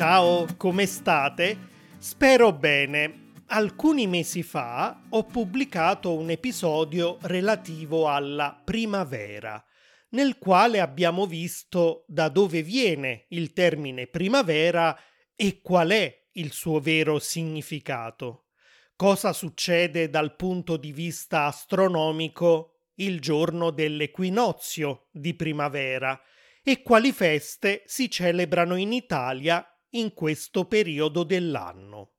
Ciao, come state? Spero bene. Alcuni mesi fa ho pubblicato un episodio relativo alla primavera, nel quale abbiamo visto da dove viene il termine primavera e qual è il suo vero significato. Cosa succede dal punto di vista astronomico il giorno dell'equinozio di primavera e quali feste si celebrano in Italia in questo periodo dell'anno.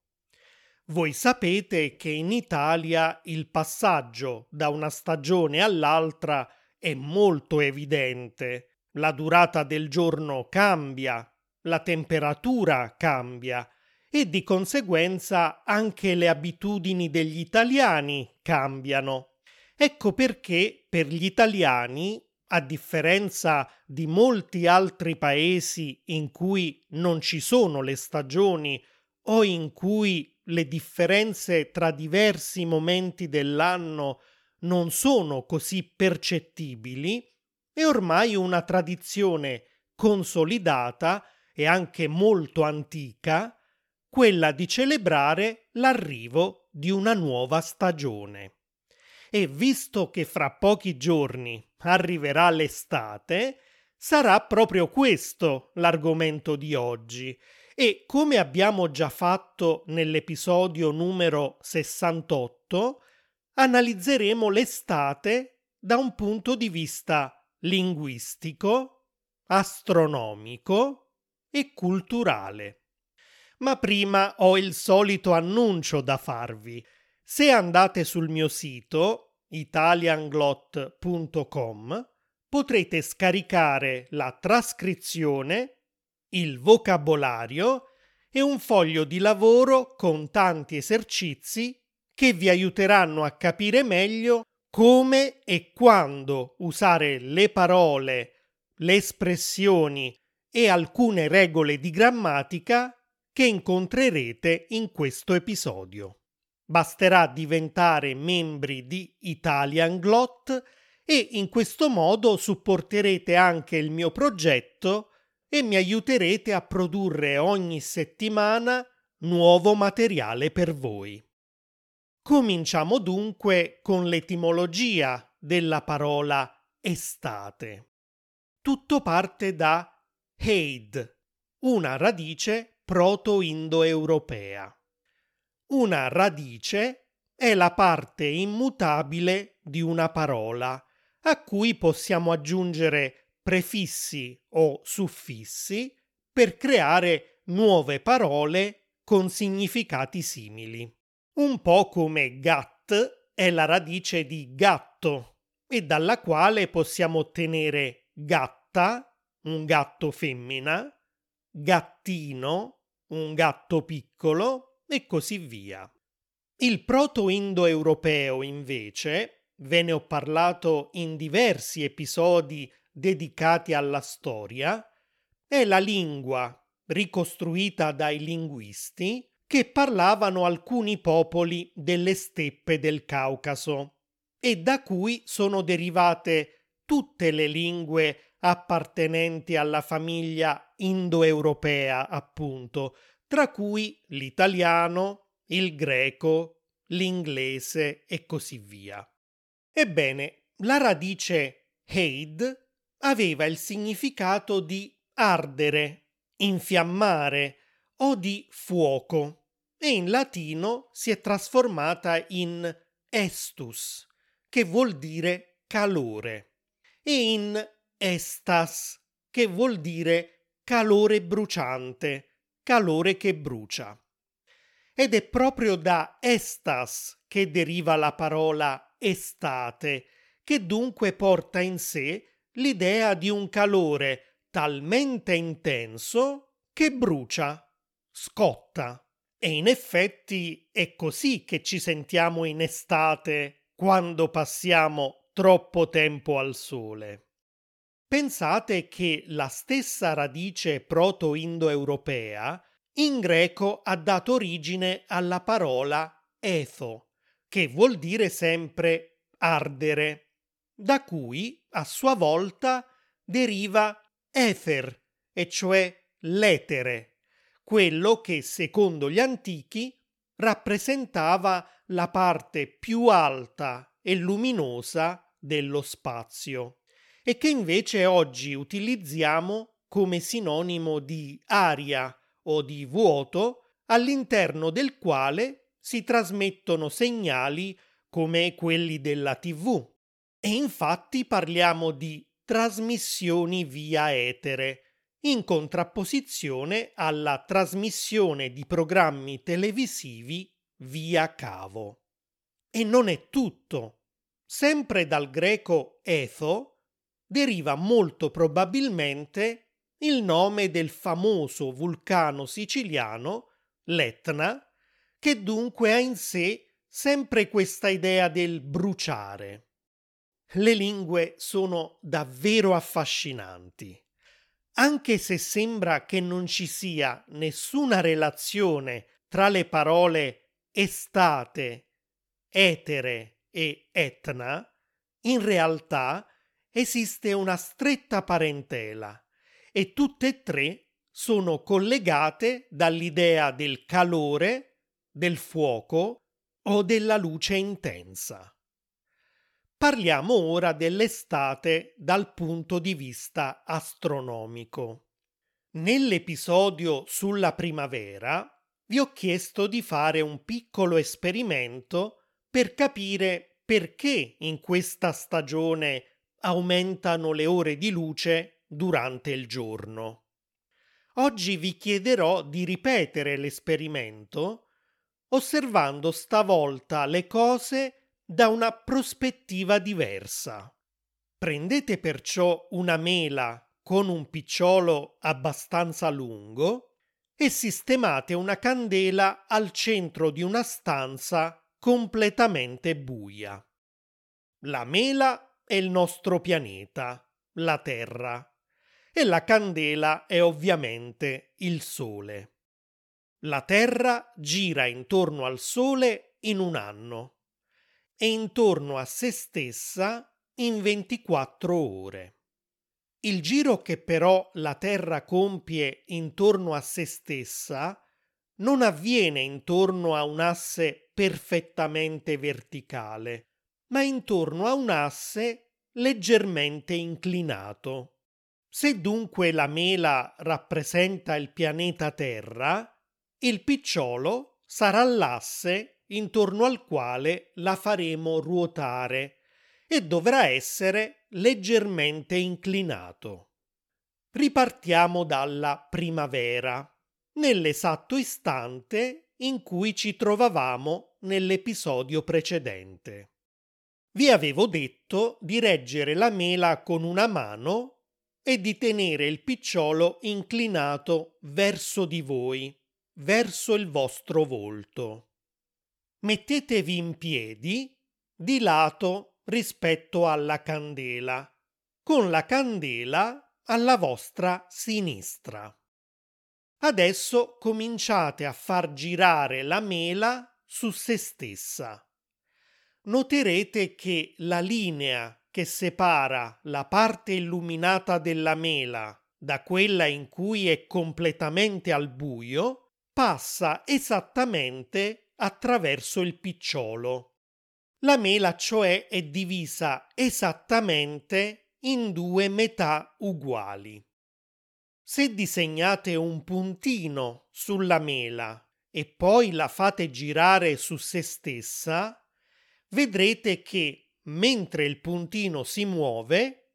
Voi sapete che in Italia il passaggio da una stagione all'altra è molto evidente. La durata del giorno cambia, la temperatura cambia e di conseguenza anche le abitudini degli italiani cambiano. Ecco perché per gli italiani, a differenza di molti altri paesi in cui non ci sono le stagioni o in cui le differenze tra diversi momenti dell'anno non sono così percettibili, è ormai una tradizione consolidata e anche molto antica, quella di celebrare l'arrivo di una nuova stagione. E visto che fra pochi giorni arriverà l'estate, sarà proprio questo l'argomento di oggi. E come abbiamo già fatto nell'episodio numero 68, analizzeremo l'estate da un punto di vista linguistico, astronomico e culturale. Ma prima ho il solito annuncio da farvi. Se andate sul mio sito italianglot.com potrete scaricare la trascrizione, il vocabolario e un foglio di lavoro con tanti esercizi che vi aiuteranno a capire meglio come e quando usare le parole le espressioni e alcune regole di grammatica che incontrerete in questo episodio. Basterà diventare membri di Italian Glot e in questo modo supporterete anche il mio progetto e mi aiuterete a produrre ogni settimana nuovo materiale per voi. Cominciamo dunque con l'etimologia della parola estate. Tutto parte da Heid, una radice proto-indoeuropea. Una radice è la parte immutabile di una parola, a cui possiamo aggiungere prefissi o suffissi per creare nuove parole con significati simili. Un po' come gat è la radice di gatto e dalla quale possiamo ottenere gatta, un gatto femmina, gattino, un gatto piccolo e così via. Il proto-indoeuropeo, invece, ve ne ho parlato in diversi episodi dedicati alla storia, è la lingua ricostruita dai linguisti che parlavano alcuni popoli delle steppe del Caucaso e da cui sono derivate tutte le lingue appartenenti alla famiglia indoeuropea, appunto, tra cui l'italiano, il greco, l'inglese e così via. Ebbene, la radice heid aveva il significato di ardere, infiammare o di fuoco e in latino si è trasformata in estus, che vuol dire calore e in estas, che vuol dire calore bruciante, calore che brucia. Ed è proprio da estas che deriva la parola estate, che dunque porta in sé l'idea di un calore talmente intenso che brucia, scotta. E in effetti è così che ci sentiamo in estate quando passiamo troppo tempo al sole. Pensate che la stessa radice proto-indoeuropea in greco ha dato origine alla parola etho, che vuol dire sempre ardere, da cui a sua volta deriva ether, e cioè l'etere, quello che, secondo gli antichi, rappresentava la parte più alta e luminosa dello spazio e che invece oggi utilizziamo come sinonimo di aria o di vuoto all'interno del quale si trasmettono segnali come quelli della TV. E infatti parliamo di trasmissioni via etere, in contrapposizione alla trasmissione di programmi televisivi via cavo. E non è tutto. Sempre dal greco etho deriva molto probabilmente il nome del famoso vulcano siciliano, l'Etna, che dunque ha in sé sempre questa idea del bruciare. Le lingue sono davvero affascinanti. Anche se sembra che non ci sia nessuna relazione tra le parole estate, etere e etna, in realtà esiste una stretta parentela e tutte e tre sono collegate dall'idea del calore, del fuoco o della luce intensa. Parliamo ora dell'estate dal punto di vista astronomico. Nell'episodio sulla primavera vi ho chiesto di fare un piccolo esperimento per capire perché in questa stagione aumentano le ore di luce durante il giorno. Oggi vi chiederò di ripetere l'esperimento osservando stavolta le cose da una prospettiva diversa. Prendete perciò una mela con un picciolo abbastanza lungo e sistemate una candela al centro di una stanza completamente buia. La mela è il nostro pianeta, la Terra, e la candela è ovviamente il Sole. La Terra gira intorno al Sole in un anno e intorno a se stessa in 24 ore. Il giro che però la Terra compie intorno a se stessa non avviene intorno a un asse perfettamente verticale, ma intorno a un asse leggermente inclinato. Se dunque la mela rappresenta il pianeta Terra, il picciolo sarà l'asse intorno al quale la faremo ruotare e dovrà essere leggermente inclinato. Ripartiamo dalla primavera, nell'esatto istante in cui ci trovavamo nell'episodio precedente. Vi avevo detto di reggere la mela con una mano e di tenere il picciolo inclinato verso di voi verso il vostro volto. Mettetevi in piedi di lato rispetto alla candela, con la candela alla vostra sinistra. Adesso cominciate a far girare la mela su se stessa. Noterete che la linea che separa la parte illuminata della mela da quella in cui è completamente al buio passa esattamente attraverso il picciolo. La mela cioè è divisa esattamente in due metà uguali. Se disegnate un puntino sulla mela e poi la fate girare su se stessa, vedrete che mentre il puntino si muove,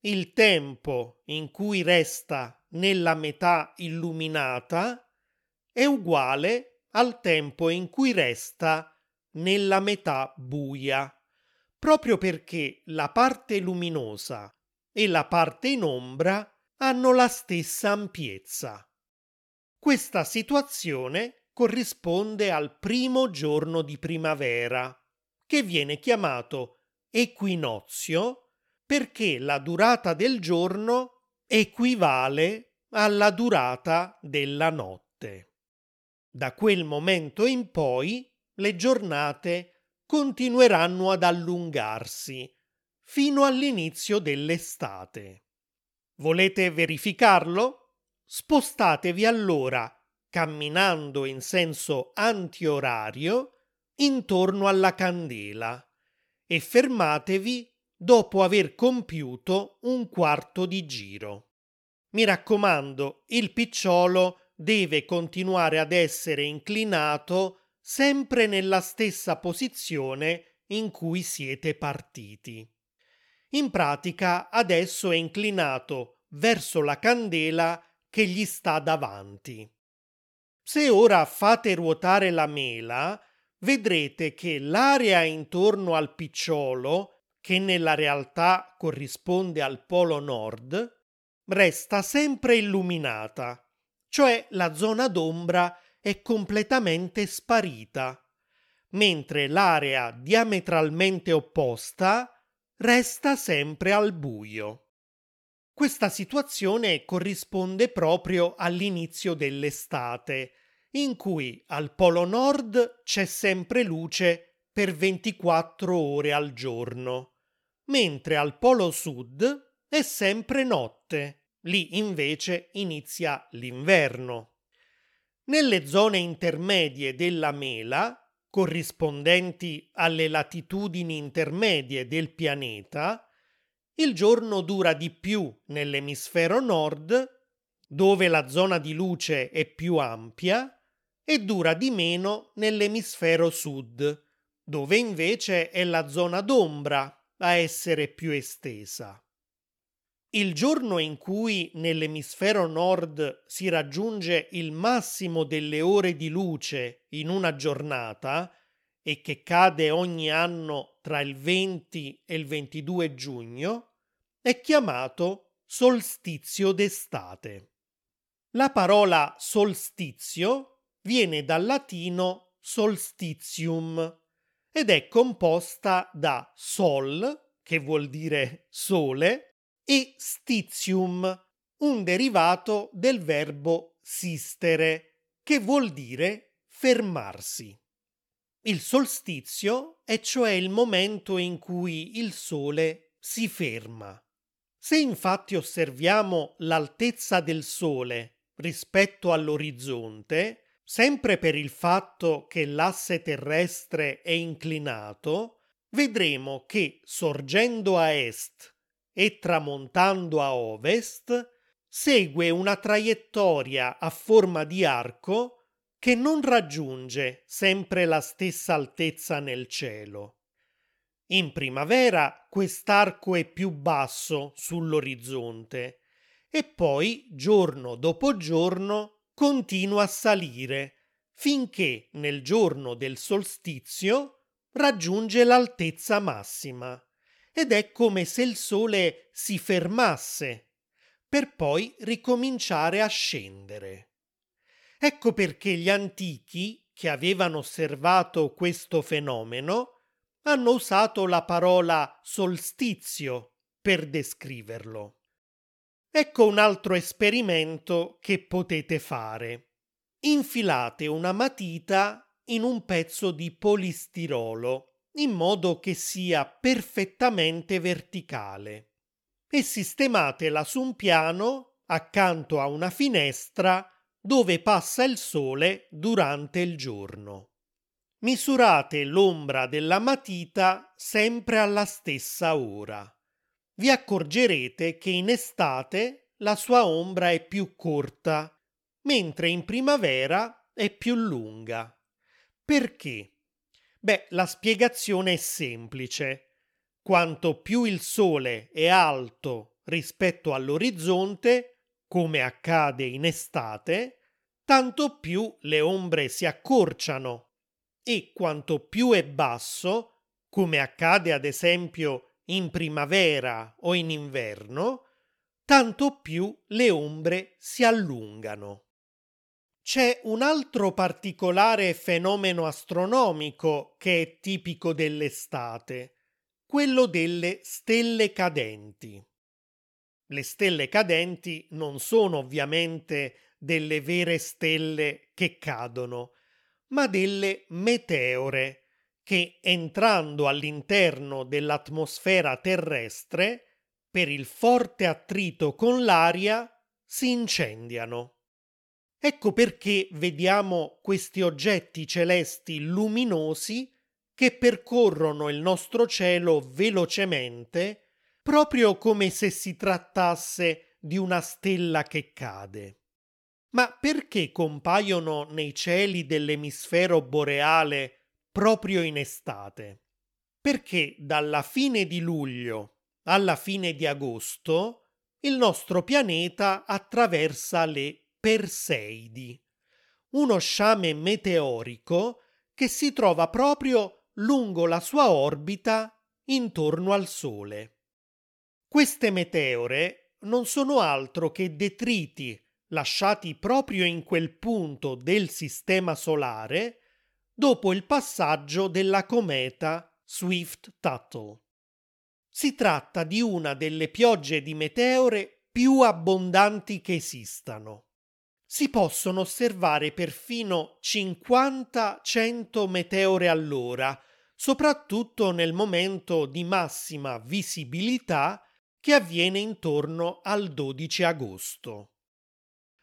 il tempo in cui resta nella metà illuminata è uguale al tempo in cui resta nella metà buia, proprio perché la parte luminosa e la parte in ombra hanno la stessa ampiezza. Questa situazione corrisponde al primo giorno di primavera, che viene chiamato equinozio perché la durata del giorno equivale alla durata della notte. Da quel momento in poi le giornate continueranno ad allungarsi fino all'inizio dell'estate. Volete verificarlo? Spostatevi allora camminando in senso antiorario intorno alla candela e fermatevi dopo aver compiuto un quarto di giro. Mi raccomando, il picciolo deve continuare ad essere inclinato sempre nella stessa posizione in cui siete partiti. In pratica adesso è inclinato verso la candela che gli sta davanti. Se ora fate ruotare la mela, vedrete che l'area intorno al picciolo, che nella realtà corrisponde al polo nord, resta sempre illuminata, cioè la zona d'ombra è completamente sparita, mentre l'area diametralmente opposta resta sempre al buio. Questa situazione corrisponde proprio all'inizio dell'estate, in cui al Polo Nord c'è sempre luce per 24 ore al giorno, mentre al Polo Sud è sempre notte. Lì invece inizia l'inverno. Nelle zone intermedie della mela, corrispondenti alle latitudini intermedie del pianeta, il giorno dura di più nell'emisfero nord, dove la zona di luce è più ampia, e dura di meno nell'emisfero sud, dove invece è la zona d'ombra a essere più estesa. Il giorno in cui nell'emisfero nord si raggiunge il massimo delle ore di luce in una giornata e che cade ogni anno tra il 20 e il 22 giugno, è chiamato solstizio d'estate. La parola solstizio viene dal latino solstitium ed è composta da sol, che vuol dire sole, e stitium, un derivato del verbo sistere, che vuol dire fermarsi. Il solstizio è cioè il momento in cui il sole si ferma. Se infatti osserviamo l'altezza del Sole rispetto all'orizzonte, sempre per il fatto che l'asse terrestre è inclinato, vedremo che sorgendo a est e tramontando a ovest, segue una traiettoria a forma di arco che non raggiunge sempre la stessa altezza nel cielo. In primavera quest'arco è più basso sull'orizzonte e poi, giorno dopo giorno, continua a salire finché nel giorno del solstizio raggiunge l'altezza massima ed è come se il sole si fermasse per poi ricominciare a scendere. Ecco perché gli antichi, che avevano osservato questo fenomeno, hanno usato la parola solstizio per descriverlo. Ecco un altro esperimento che potete fare. Infilate una matita in un pezzo di polistirolo in modo che sia perfettamente verticale e sistematela su un piano accanto a una finestra dove passa il sole durante il giorno. Misurate l'ombra della matita sempre alla stessa ora. Vi accorgerete che in estate la sua ombra è più corta, mentre in primavera è più lunga. Perché? Beh, la spiegazione è semplice. Quanto più il sole è alto rispetto all'orizzonte, come accade in estate, tanto più le ombre si accorciano e quanto più è basso, come accade ad esempio in primavera o in inverno, tanto più le ombre si allungano. C'è un altro particolare fenomeno astronomico che è tipico dell'estate, quello delle stelle cadenti. Le stelle cadenti non sono ovviamente delle vere stelle che cadono, ma delle meteore che entrando all'interno dell'atmosfera terrestre per il forte attrito con l'aria si incendiano. Ecco perché vediamo questi oggetti celesti luminosi che percorrono il nostro cielo velocemente, proprio come se si trattasse di una stella che cade. Ma perché compaiono nei cieli dell'emisfero boreale proprio in estate? Perché dalla fine di luglio alla fine di agosto il nostro pianeta attraversa le Perseidi, uno sciame meteorico che si trova proprio lungo la sua orbita intorno al Sole. Queste meteore non sono altro che detriti lasciati proprio in quel punto del sistema solare dopo il passaggio della cometa Swift-Tuttle. Si tratta di una delle piogge di meteore più abbondanti che esistano. Si possono osservare perfino 50-100 meteore all'ora, soprattutto nel momento di massima visibilità che avviene intorno al 12 agosto.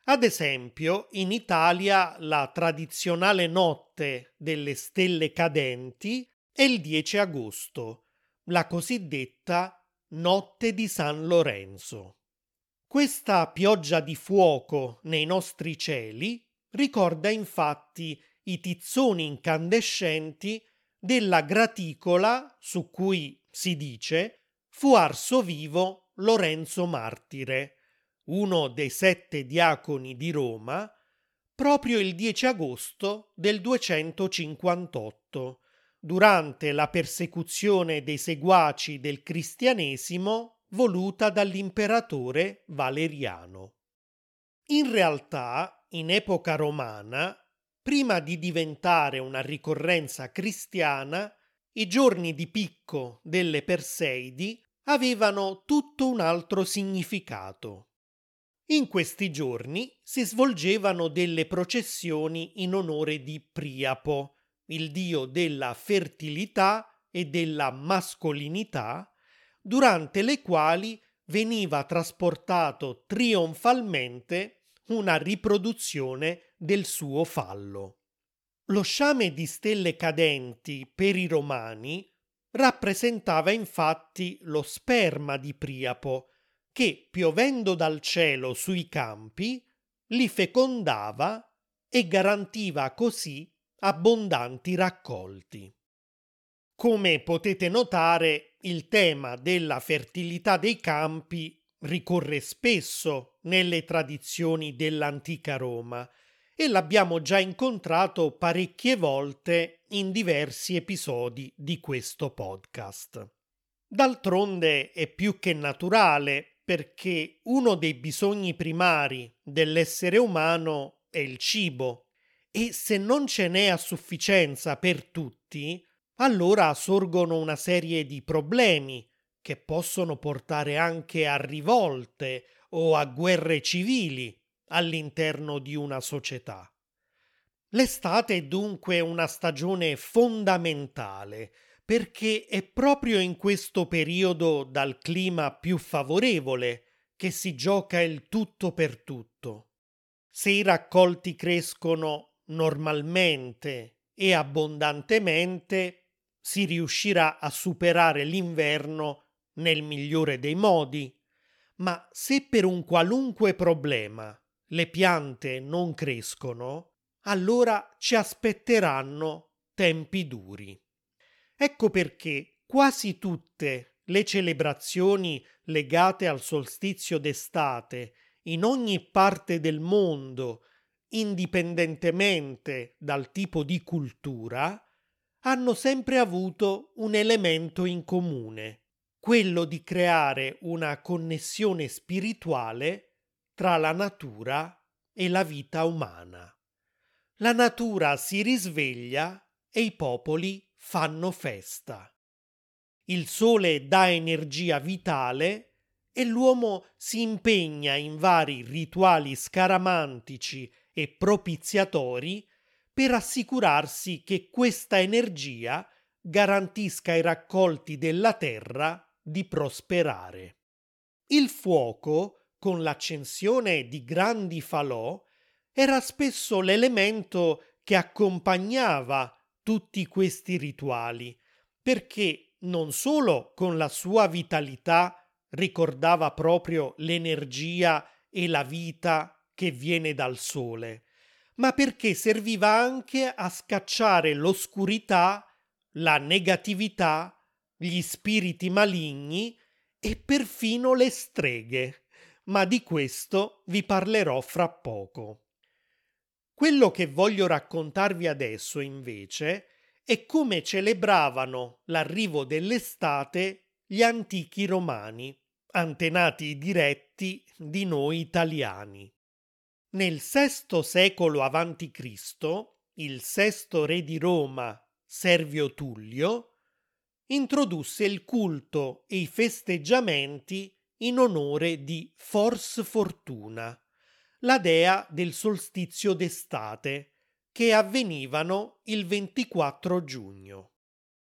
Ad esempio, in Italia la tradizionale notte delle stelle cadenti è il 10 agosto, la cosiddetta Notte di San Lorenzo. Questa pioggia di fuoco nei nostri cieli ricorda infatti i tizzoni incandescenti della graticola su cui, si dice, fu arso vivo Lorenzo Martire, uno dei sette diaconi di Roma, proprio il 10 agosto del 258, durante la persecuzione dei seguaci del cristianesimo voluta dall'imperatore Valeriano. In realtà, in epoca romana, prima di diventare una ricorrenza cristiana, i giorni di picco delle Perseidi avevano tutto un altro significato. In questi giorni si svolgevano delle processioni in onore di Priapo, il dio della fertilità e della mascolinità, durante le quali veniva trasportato trionfalmente una riproduzione del suo fallo. Lo sciame di stelle cadenti per i romani rappresentava infatti lo sperma di Priapo, che, piovendo dal cielo sui campi, li fecondava e garantiva così abbondanti raccolti. Come potete notare, il tema della fertilità dei campi ricorre spesso nelle tradizioni dell'antica Roma e l'abbiamo già incontrato parecchie volte in diversi episodi di questo podcast. D'altronde è più che naturale perché uno dei bisogni primari dell'essere umano è il cibo e se non ce n'è a sufficienza per tutti, allora sorgono una serie di problemi che possono portare anche a rivolte o a guerre civili all'interno di una società. L'estate è dunque una stagione fondamentale perché è proprio in questo periodo dal clima più favorevole che si gioca il tutto per tutto. Se i raccolti crescono normalmente e abbondantemente, si riuscirà a superare l'inverno nel migliore dei modi, ma se per un qualunque problema le piante non crescono, allora ci aspetteranno tempi duri. Ecco perché quasi tutte le celebrazioni legate al solstizio d'estate in ogni parte del mondo, indipendentemente dal tipo di cultura, hanno sempre avuto un elemento in comune, quello di creare una connessione spirituale tra la natura e la vita umana. La natura si risveglia e i popoli fanno festa. Il sole dà energia vitale e l'uomo si impegna in vari rituali scaramantici e propiziatori per assicurarsi che questa energia garantisca ai raccolti della terra di prosperare. Il fuoco, con l'accensione di grandi falò, era spesso l'elemento che accompagnava tutti questi rituali, perché non solo con la sua vitalità ricordava proprio l'energia e la vita che viene dal sole, ma perché serviva anche a scacciare l'oscurità, la negatività, gli spiriti maligni e perfino le streghe. Ma di questo vi parlerò fra poco. Quello che voglio raccontarvi adesso, invece, è come celebravano l'arrivo dell'estate gli antichi romani, antenati diretti di noi italiani. Nel VI secolo a.C., il sesto re di Roma, Servio Tullio, introdusse il culto e i festeggiamenti in onore di Fors Fortuna, la dea del solstizio d'estate, che avvenivano il 24 giugno.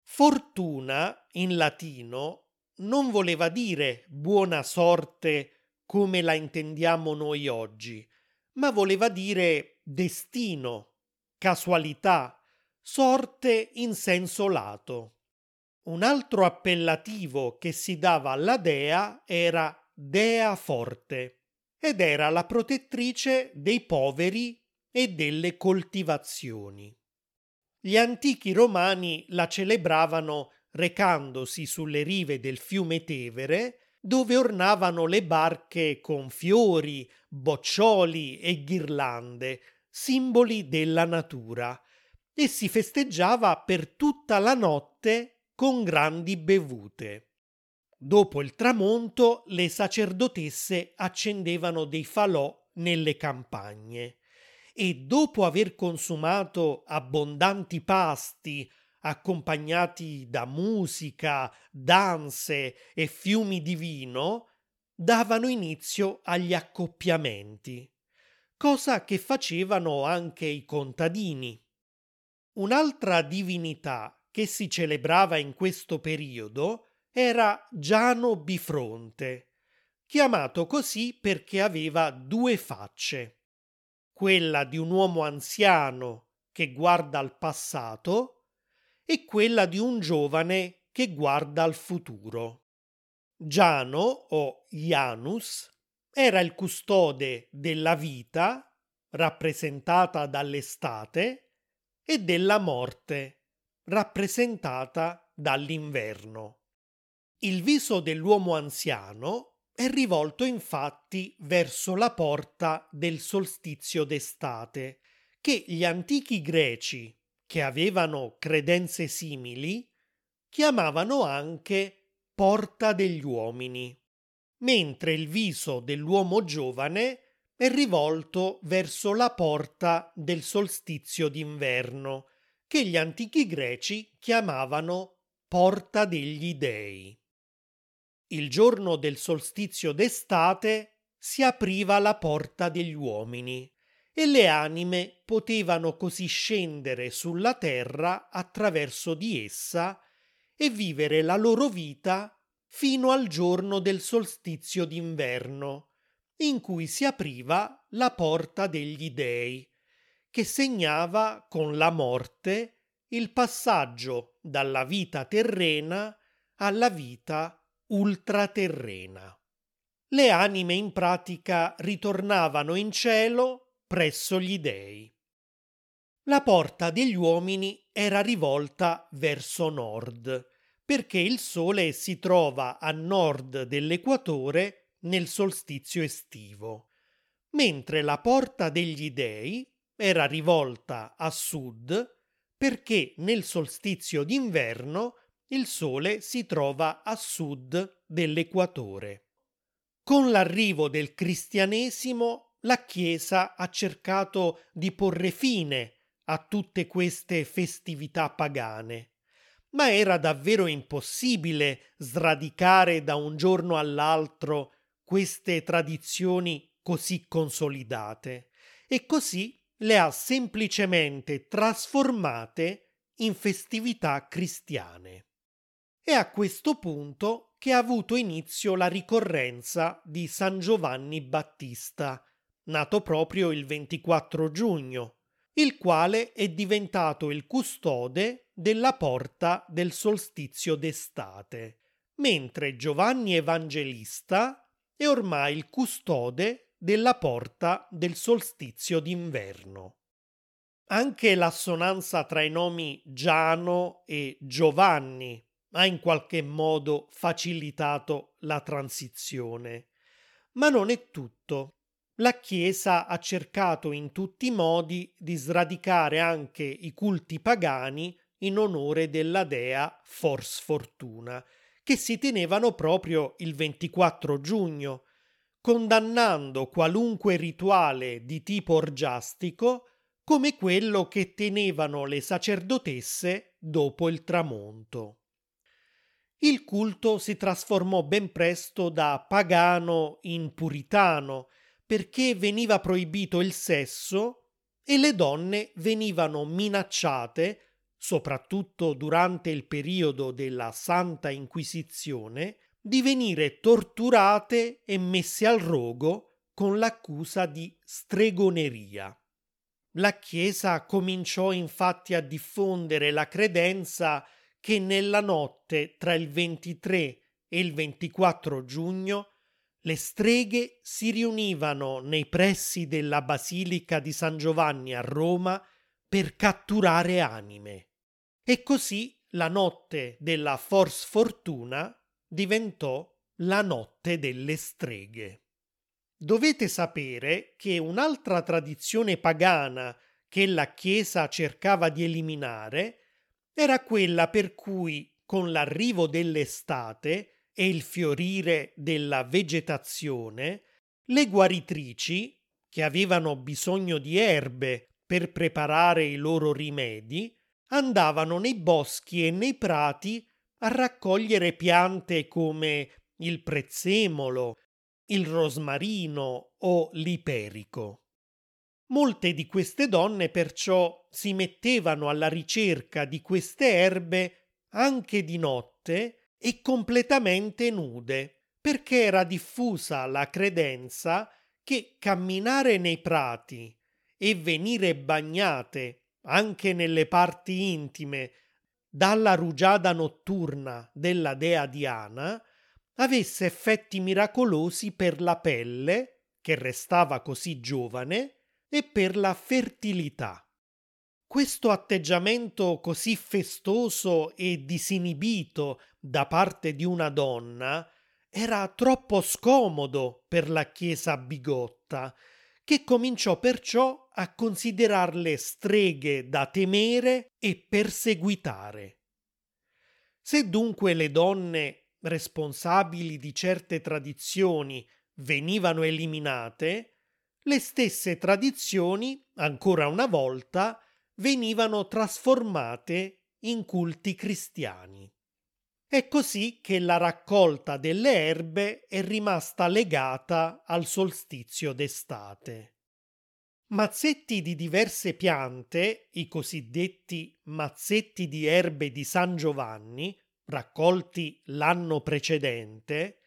Fortuna, in latino, non voleva dire buona sorte come la intendiamo noi oggi, ma voleva dire destino, casualità, sorte in senso lato. Un altro appellativo che si dava alla dea era Dea Forte ed era la protettrice dei poveri e delle coltivazioni. Gli antichi romani la celebravano recandosi sulle rive del fiume Tevere dove ornavano le barche con fiori, boccioli e ghirlande, simboli della natura, e si festeggiava per tutta la notte con grandi bevute. Dopo il tramonto le sacerdotesse accendevano dei falò nelle campagne e dopo aver consumato abbondanti pasti accompagnati da musica, danze e fiumi di vino, davano inizio agli accoppiamenti, cosa che facevano anche i contadini. Un'altra divinità che si celebrava in questo periodo era Giano Bifronte, chiamato così perché aveva due facce, quella di un uomo anziano che guarda al passato e quella di un giovane che guarda al futuro. Giano o Janus era il custode della vita, rappresentata dall'estate, e della morte, rappresentata dall'inverno. Il viso dell'uomo anziano è rivolto infatti verso la porta del solstizio d'estate, che gli antichi greci che avevano credenze simili, chiamavano anche porta degli uomini, mentre il viso dell'uomo giovane è rivolto verso la porta del solstizio d'inverno, che gli antichi greci chiamavano porta degli dei. Il giorno del solstizio d'estate si apriva la porta degli uomini e le anime potevano così scendere sulla terra attraverso di essa e vivere la loro vita fino al giorno del solstizio d'inverno, in cui si apriva la porta degli dei, che segnava con la morte il passaggio dalla vita terrena alla vita ultraterrena. Le anime in pratica ritornavano in cielo presso gli dei. La porta degli uomini era rivolta verso nord, perché il Sole si trova a nord dell'equatore nel solstizio estivo, mentre la porta degli dei era rivolta a sud perché nel solstizio d'inverno il Sole si trova a sud dell'equatore. Con l'arrivo del cristianesimo la Chiesa ha cercato di porre fine a tutte queste festività pagane. Ma era davvero impossibile sradicare da un giorno all'altro queste tradizioni così consolidate e così le ha semplicemente trasformate in festività cristiane. È a questo punto che ha avuto inizio la ricorrenza di San Giovanni Battista, nato proprio il 24 giugno, il quale è diventato il custode della porta del solstizio d'estate, mentre Giovanni Evangelista è ormai il custode della porta del solstizio d'inverno. Anche l'assonanza tra i nomi Giano e Giovanni ha in qualche modo facilitato la transizione. Ma non è tutto. La Chiesa ha cercato in tutti i modi di sradicare anche i culti pagani in onore della dea Fors Fortuna, che si tenevano proprio il 24 giugno, condannando qualunque rituale di tipo orgiastico come quello che tenevano le sacerdotesse dopo il tramonto. Il culto si trasformò ben presto da pagano in puritano, perché veniva proibito il sesso e le donne venivano minacciate, soprattutto durante il periodo della Santa Inquisizione, di venire torturate e messe al rogo con l'accusa di stregoneria. La Chiesa cominciò infatti a diffondere la credenza che nella notte tra il 23 e il 24 giugno le streghe si riunivano nei pressi della Basilica di San Giovanni a Roma per catturare anime. E così la notte della Fors Fortuna diventò la notte delle streghe. Dovete sapere che un'altra tradizione pagana che la Chiesa cercava di eliminare era quella per cui, con l'arrivo dell'estate e il fiorire della vegetazione, le guaritrici, che avevano bisogno di erbe per preparare i loro rimedi, andavano nei boschi e nei prati a raccogliere piante come il prezzemolo, il rosmarino o l'iperico. Molte di queste donne perciò si mettevano alla ricerca di queste erbe anche di notte e completamente nude, perché era diffusa la credenza che camminare nei prati e venire bagnate anche nelle parti intime dalla rugiada notturna della dea Diana avesse effetti miracolosi per la pelle, che restava così giovane, e per la fertilità. Questo atteggiamento così festoso e disinibito da parte di una donna era troppo scomodo per la Chiesa bigotta, che cominciò perciò a considerarle streghe da temere e perseguitare. Se dunque le donne responsabili di certe tradizioni venivano eliminate, le stesse tradizioni, ancora una volta, venivano trasformate in culti cristiani. È così che la raccolta delle erbe è rimasta legata al solstizio d'estate. Mazzetti di diverse piante, i cosiddetti mazzetti di erbe di San Giovanni, raccolti l'anno precedente,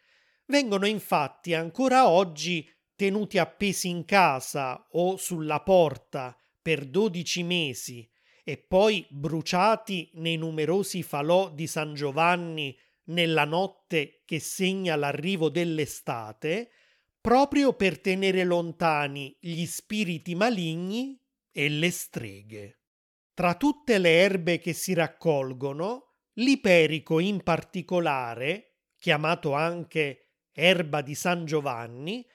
vengono infatti ancora oggi tenuti appesi in casa o sulla porta per dodici mesi e poi bruciati nei numerosi falò di San Giovanni nella notte che segna l'arrivo dell'estate, proprio per tenere lontani gli spiriti maligni e le streghe. Tra tutte le erbe che si raccolgono, L'iperico in particolare, chiamato anche erba di San Giovanni,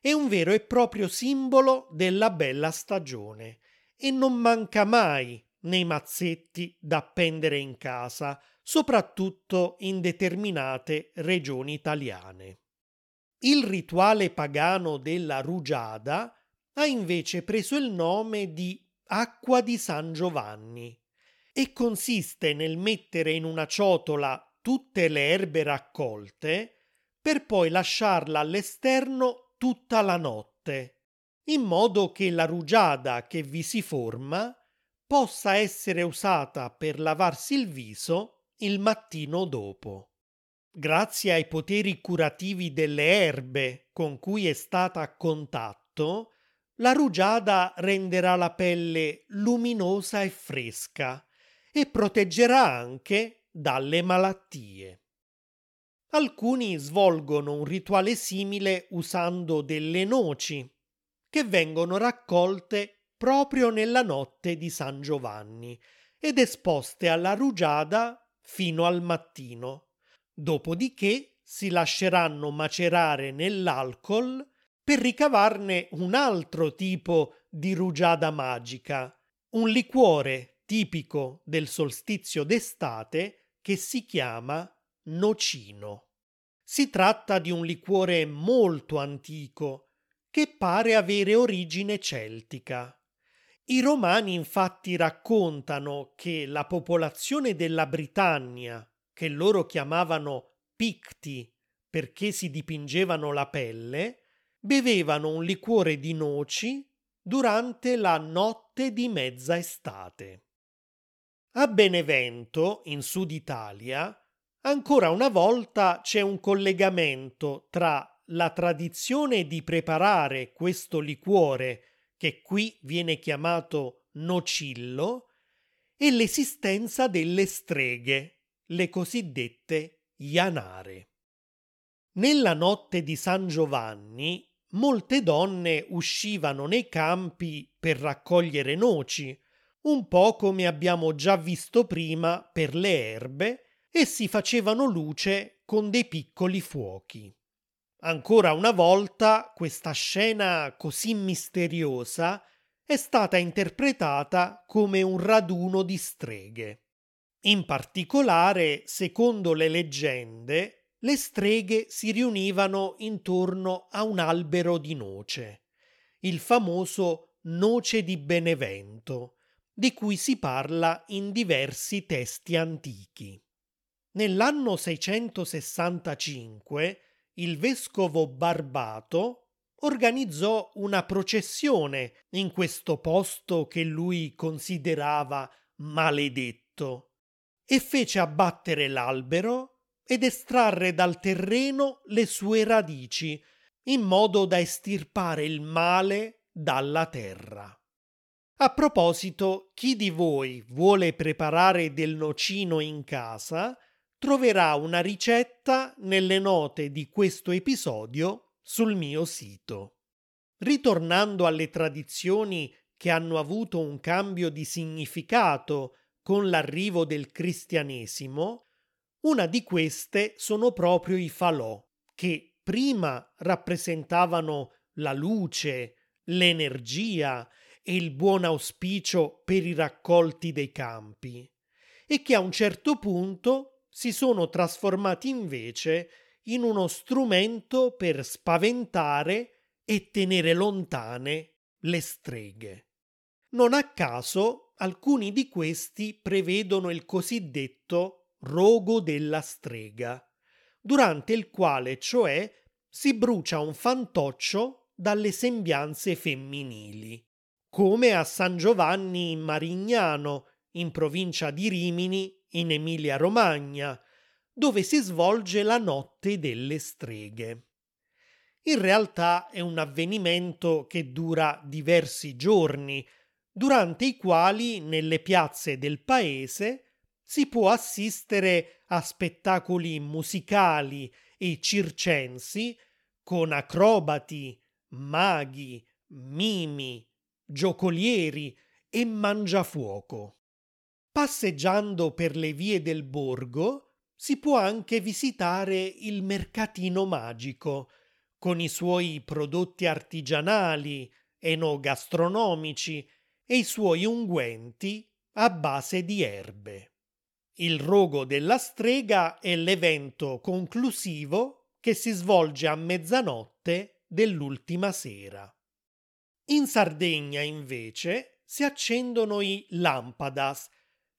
è un vero e proprio simbolo della bella stagione e non manca mai nei mazzetti da appendere in casa, soprattutto in determinate regioni italiane. Il rituale pagano della rugiada ha invece preso il nome di acqua di San Giovanni e consiste nel mettere in una ciotola tutte le erbe raccolte per poi lasciarla all'esterno tutta la notte, in modo che la rugiada che vi si forma possa essere usata per lavarsi il viso il mattino dopo. Grazie ai poteri curativi delle erbe con cui è stata a contatto, la rugiada renderà la pelle luminosa e fresca e proteggerà anche dalle malattie. Alcuni svolgono un rituale simile usando delle noci che vengono raccolte proprio nella notte di San Giovanni ed esposte alla rugiada fino al mattino. Dopodiché si lasceranno macerare nell'alcol per ricavarne un altro tipo di rugiada magica, un liquore tipico del solstizio d'estate che si chiama nocino. Si tratta di un liquore molto antico che pare avere origine celtica. I romani infatti raccontano che la popolazione della Britannia, che loro chiamavano Picti perché si dipingevano la pelle, bevevano un liquore di noci durante la notte di mezza estate. A Benevento, in Sud Italia, Ancora una volta c'è un collegamento tra la tradizione di preparare questo liquore, che qui viene chiamato nocillo, e l'esistenza delle streghe, le cosiddette ianare. Nella notte di San Giovanni molte donne uscivano nei campi per raccogliere noci, un po' come abbiamo già visto prima per le erbe e si facevano luce con dei piccoli fuochi. Ancora una volta questa scena così misteriosa è stata interpretata come un raduno di streghe. In particolare, secondo le leggende, le streghe si riunivano intorno a un albero di noce, il famoso noce di Benevento, di cui si parla in diversi testi antichi. Nell'anno 665 il vescovo Barbato organizzò una processione in questo posto che lui considerava maledetto e fece abbattere l'albero ed estrarre dal terreno le sue radici in modo da estirpare il male dalla terra. A proposito, chi di voi vuole preparare del nocino in casa, troverà una ricetta nelle note di questo episodio sul mio sito. Ritornando alle tradizioni che hanno avuto un cambio di significato con l'arrivo del cristianesimo, una di queste sono proprio i falò, che prima rappresentavano la luce, l'energia e il buon auspicio per i raccolti dei campi, e che a un certo punto si sono trasformati invece in uno strumento per spaventare e tenere lontane le streghe. Non a caso alcuni di questi prevedono il cosiddetto rogo della strega, durante il quale cioè si brucia un fantoccio dalle sembianze femminili, come a San Giovanni in Marignano, in provincia di Rimini, in Emilia-Romagna, dove si svolge la notte delle streghe. In realtà è un avvenimento che dura diversi giorni, durante i quali nelle piazze del paese si può assistere a spettacoli musicali e circensi con acrobati, maghi, mimi, giocolieri e mangiafuoco. Passeggiando per le vie del borgo si può anche visitare il mercatino magico, con i suoi prodotti artigianali, enogastronomici e i suoi unguenti a base di erbe. Il rogo della strega è l'evento conclusivo che si svolge a mezzanotte dell'ultima sera. In Sardegna, invece, si accendono i lampadas,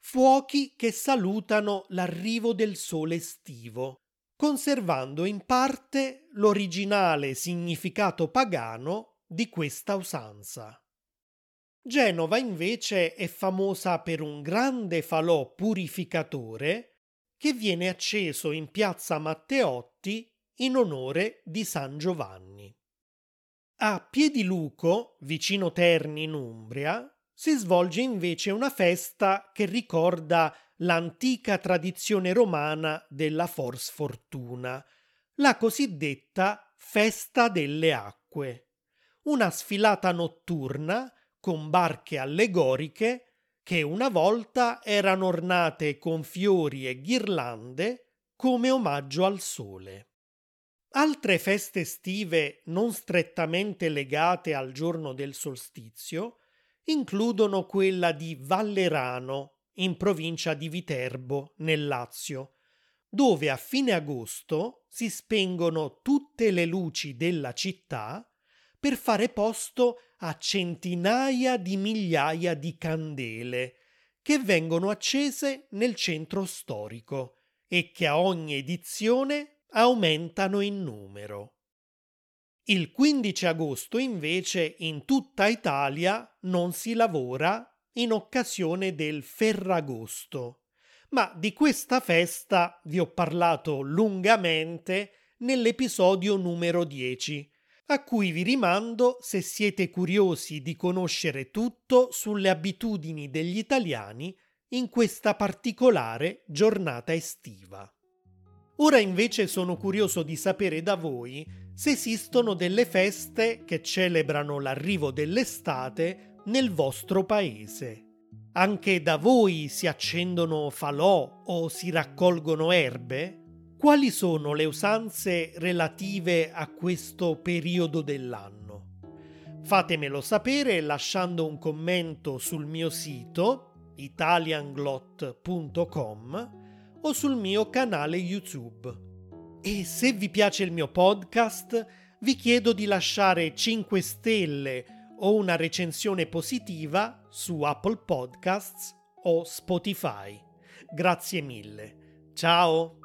fuochi che salutano l'arrivo del sole estivo, conservando in parte l'originale significato pagano di questa usanza. Genova invece è famosa per un grande falò purificatore che viene acceso in piazza Matteotti in onore di San Giovanni. A Piediluco, vicino Terni in Umbria, si svolge invece una festa che ricorda l'antica tradizione romana della Fors Fortuna, la cosiddetta Festa delle Acque, una sfilata notturna con barche allegoriche che una volta erano ornate con fiori e ghirlande come omaggio al sole. Altre feste estive non strettamente legate al giorno del solstizio includono quella di Vallerano, in provincia di Viterbo, nel Lazio, dove a fine agosto si spengono tutte le luci della città per fare posto a centinaia di migliaia di candele che vengono accese nel centro storico e che a ogni edizione aumentano in numero. Il 15 agosto invece in tutta Italia non si lavora in occasione del Ferragosto, ma di questa festa vi ho parlato lungamente nell'episodio numero 10, a cui vi rimando se siete curiosi di conoscere tutto sulle abitudini degli italiani in questa particolare giornata estiva. Ora invece sono curioso di sapere da voi se esistono delle feste che celebrano l'arrivo dell'estate nel vostro paese. Anche da voi si accendono falò o si raccolgono erbe? Quali sono le usanze relative a questo periodo dell'anno? Fatemelo sapere lasciando un commento sul mio sito italianglot.com o sul mio canale YouTube. E se vi piace il mio podcast, vi chiedo di lasciare 5 stelle o una recensione positiva su Apple Podcasts o Spotify. Grazie mille. Ciao!